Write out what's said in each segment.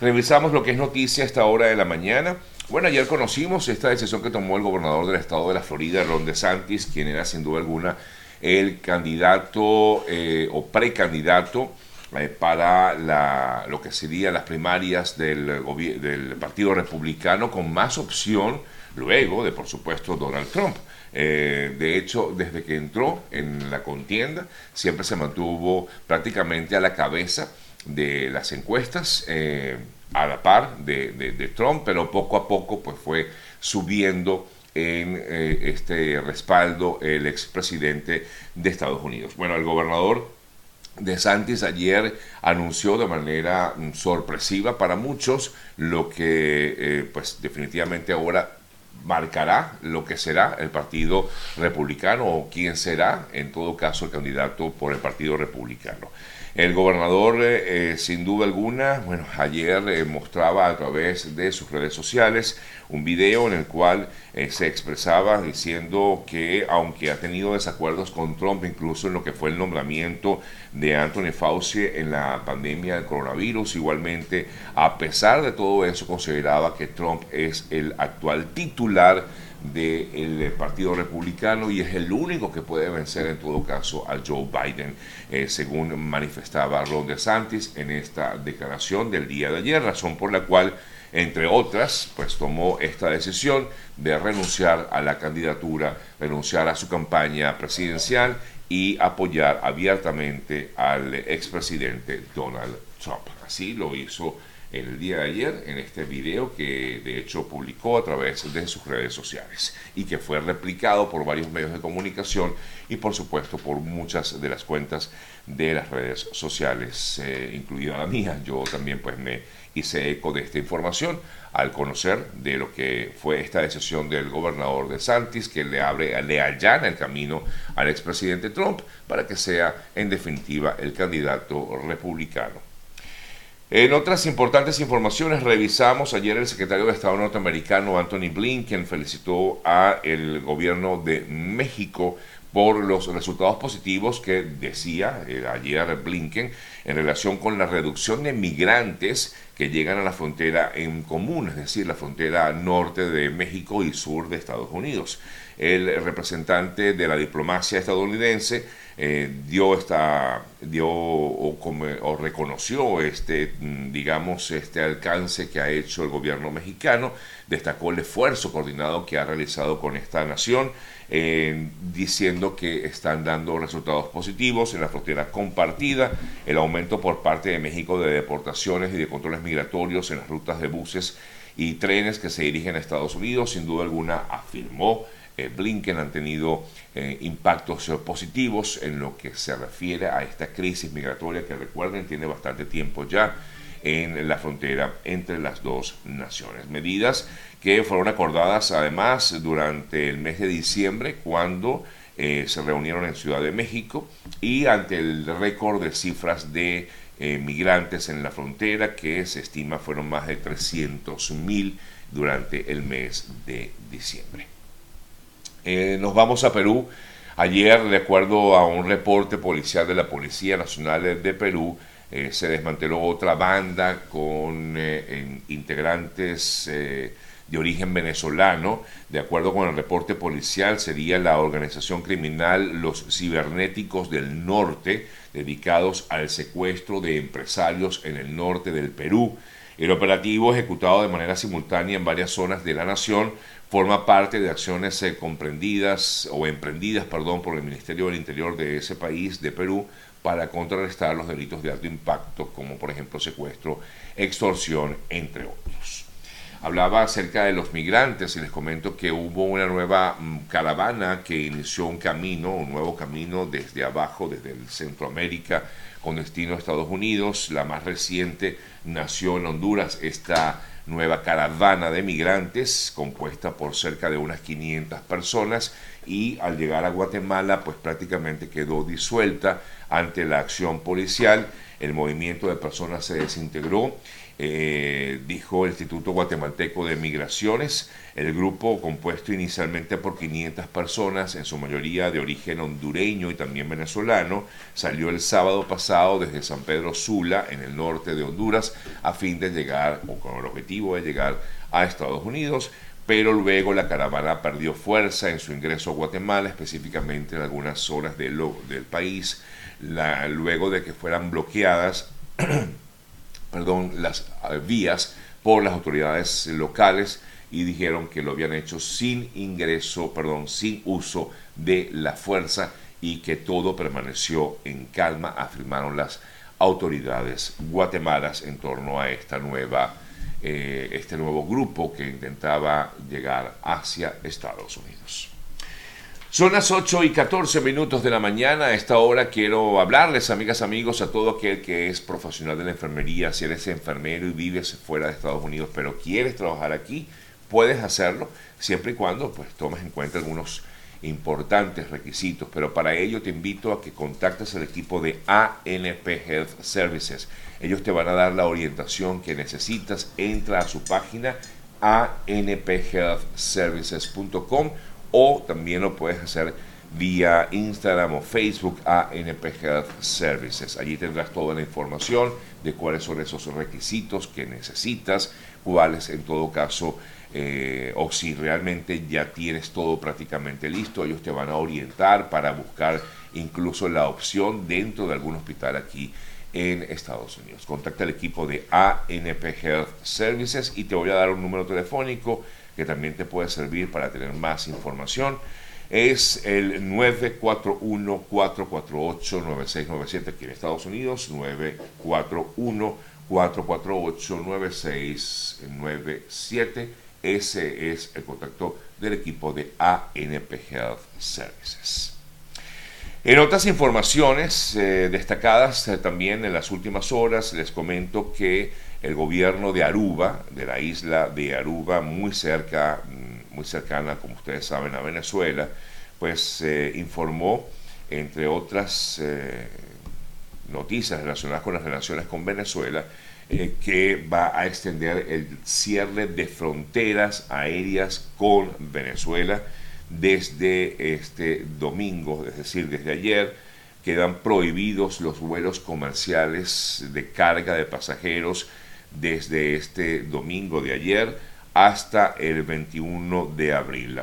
Revisamos lo que es noticia a esta hora de la mañana. Bueno, ayer conocimos esta decisión que tomó el gobernador del estado de la Florida, Ron DeSantis, quien era sin duda alguna el candidato eh, o precandidato eh, para la, lo que serían las primarias del, del Partido Republicano con más opción luego de, por supuesto, Donald Trump. Eh, de hecho, desde que entró en la contienda, siempre se mantuvo prácticamente a la cabeza de las encuestas, eh, a la par de, Trump, pero poco a poco pues, fue subiendo en eh, este respaldo el expresidente de Estados Unidos. Bueno, el gobernador de Santis ayer anunció de manera mm, sorpresiva para muchos lo que pues definitivamente ahora marcará lo que será el Partido Republicano o quién será, en todo caso, el candidato por el Partido Republicano. El gobernador, eh, eh, sin duda alguna, bueno, ayer eh, mostraba a través de sus redes sociales un video en el cual se expresaba diciendo que aunque ha tenido desacuerdos con Trump, incluso en lo que fue el nombramiento de Anthony Fauci en la pandemia del coronavirus, igualmente, a pesar de todo eso, consideraba que Trump es el actual titular del Partido Republicano y es el único que puede vencer en todo caso a Joe Biden, eh, según manifestaba Ron DeSantis en esta declaración del día de ayer, razón por la cual, entre otras, pues tomó esta decisión de renunciar a la candidatura, renunciar a su campaña presidencial y apoyar abiertamente al expresidente Donald Trump. Así lo hizo el día de ayer en este video que de hecho publicó a través de sus redes sociales y que fue replicado por varios medios de comunicación y por supuesto por muchas de las cuentas de las redes sociales, eh, incluida la mía. Yo también pues me hice eco de esta información al conocer de lo que fue esta decisión del gobernador de Santis que le abre, le allana el camino al expresidente Trump para que sea en definitiva el candidato republicano. En otras importantes informaciones, revisamos ayer el secretario de Estado norteamericano Anthony Blinken felicitó a el gobierno de México por los resultados positivos que decía eh, ayer Blinken en relación con la reducción de migrantes que llegan a la frontera en común, es decir, la frontera norte de México y sur de Estados Unidos. El representante de la diplomacia estadounidense eh, dio esta dio o, reconoció este mm, digamos este alcance que ha hecho el gobierno mexicano destacó el esfuerzo coordinado que ha realizado con esta nación eh, diciendo que están dando resultados positivos en la frontera compartida el aumento por parte de México de deportaciones y de controles migratorios en las rutas de buses y trenes que se dirigen a Estados Unidos sin duda alguna afirmó Blinken han tenido eh, impactos eh, positivos en lo que se refiere a esta crisis migratoria que recuerden tiene bastante tiempo ya en la frontera entre las dos naciones. Medidas que fueron acordadas además durante el mes de diciembre cuando se reunieron en Ciudad de México y ante el récord de cifras de migrantes en la frontera que se estima fueron más de 300 mil durante el mes de diciembre. Eh, nos vamos a Perú. Ayer, de acuerdo a un reporte policial de la Policía Nacional de Perú, eh, se desmanteló otra banda con eh, integrantes de origen venezolano. De acuerdo con el reporte policial, sería la organización criminal Los Cibernéticos del Norte, dedicados al secuestro de empresarios en el norte del Perú. El operativo, ejecutado de manera simultánea en varias zonas de la nación, forma parte de acciones eh, comprendidas o emprendidas, perdón, por el Ministerio del Interior de ese país, de Perú, para contrarrestar los delitos de alto impacto, como por ejemplo secuestro, extorsión, entre otros. Hablaba acerca de los migrantes y les comento que hubo una nueva mm, caravana que inició un camino, un nuevo camino desde abajo, desde el Centroamérica, con destino a Estados Unidos. La más reciente nació en Honduras. Esta nueva caravana de migrantes compuesta por cerca de unas 500 personas y al llegar a Guatemala pues prácticamente quedó disuelta ante la acción policial, el movimiento de personas se desintegró, eh, dijo el Instituto Guatemalteco de Migraciones. El grupo, compuesto inicialmente por 500 personas, en su mayoría de origen hondureño y también venezolano, salió el sábado pasado desde San Pedro Sula, en el norte de Honduras, a fin de llegar, o con el objetivo de llegar a Estados Unidos pero luego la caravana perdió fuerza en su ingreso a Guatemala, específicamente en algunas zonas del, del país, luego de que fueran bloqueadas perdón, las vías por las autoridades locales y dijeron que lo habían hecho sin ingreso, perdón, sin uso de la fuerza y que todo permaneció en calma, afirmaron las autoridades guatemalas en torno a esta nueva, eh, este nuevo grupo que intentaba llegar hacia Estados Unidos. Son las 8 y 14 minutos de la mañana. A esta hora quiero hablarles, amigas, amigos, a todo aquel que es profesional de la enfermería. Si eres enfermero y vives fuera de Estados Unidos, pero quieres trabajar aquí, puedes hacerlo siempre y cuando pues tomes en cuenta algunos importantes requisitos. Pero para ello te invito a que contactes al equipo de ANP Health Services. Ellos te van a dar la orientación que necesitas. Entra a su página anphealthservices.com o también lo puedes hacer vía Instagram o Facebook a Health Services. Allí tendrás toda la información de cuáles son esos requisitos que necesitas, cuáles en todo caso, eh, o si realmente ya tienes todo prácticamente listo, ellos te van a orientar para buscar incluso la opción dentro de algún hospital aquí en Estados Unidos. Contacta al equipo de ANP Health Services y te voy a dar un número telefónico que también te puede servir para tener más información. Es el 941-448-9697 aquí en Estados Unidos, 941-448-9697. Ese es el contacto del equipo de ANP Health Services. En otras informaciones eh, destacadas eh, también en las últimas horas, les comento que el gobierno de Aruba, de la isla de Aruba, muy cerca, mm, muy cercana, como ustedes saben, a Venezuela, pues eh, informó, entre otras noticias relacionadas con las relaciones con Venezuela, que va a extender el cierre de fronteras aéreas con Venezuela desde este domingo, es decir, desde ayer, quedan prohibidos los vuelos comerciales de carga de pasajeros desde este domingo de ayer hasta el 21 de abril.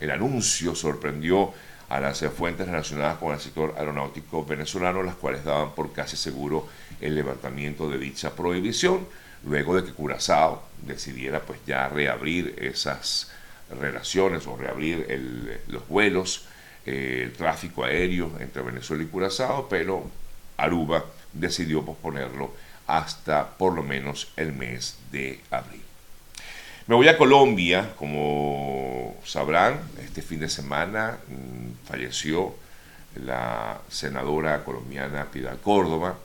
el anuncio sorprendió a las fuentes relacionadas con el sector aeronáutico venezolano, las cuales daban por casi seguro el levantamiento de dicha prohibición, luego de que Curazao decidiera pues ya reabrir esas relaciones o reabrir los vuelos, eh, el tráfico aéreo entre Venezuela y Curazao, pero Aruba decidió posponerlo hasta por lo menos el mes de abril. Me voy a Colombia, como sabrán, este fin de semana mm, falleció la senadora colombiana Piedad Córdoba,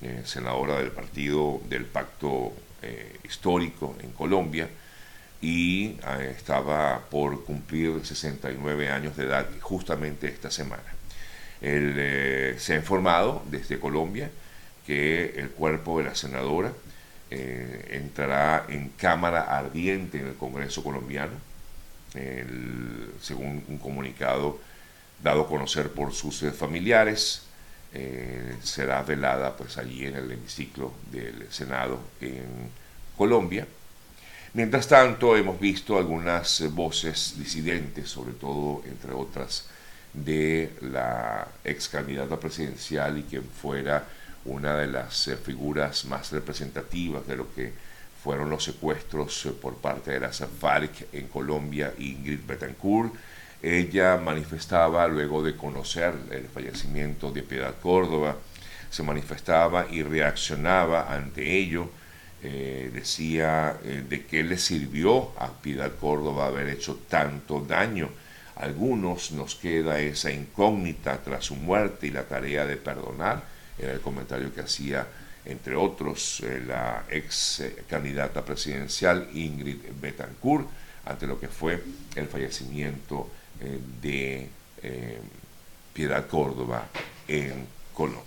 eh, senadora del partido del Pacto eh, Histórico en Colombia, y eh, estaba por cumplir 69 años de edad justamente esta semana. Eh, se ha informado desde Colombia que el cuerpo de la senadora eh, entrará en cámara ardiente en el Congreso colombiano, según un comunicado dado a conocer por sus familiares. será velada pues allí en el hemiciclo del Senado en Colombia Mientras tanto, hemos visto algunas voces disidentes, sobre todo, entre otras, de la ex candidata presidencial y quien fuera una de las eh, figuras más representativas de lo que fueron los secuestros eh, por parte de las FARC en Colombia, Ingrid Betancourt. Ella manifestaba, luego de conocer el fallecimiento de Piedad Córdoba, se manifestaba y reaccionaba ante ello eh, decía eh, de qué le sirvió a Piedad Córdoba haber hecho tanto daño. algunos nos queda esa incógnita tras su muerte y la tarea de perdonar. Era el comentario que hacía, entre otros, eh, la ex candidata presidencial Ingrid Betancourt ante lo que fue el fallecimiento de Piedad Córdoba en Colombia.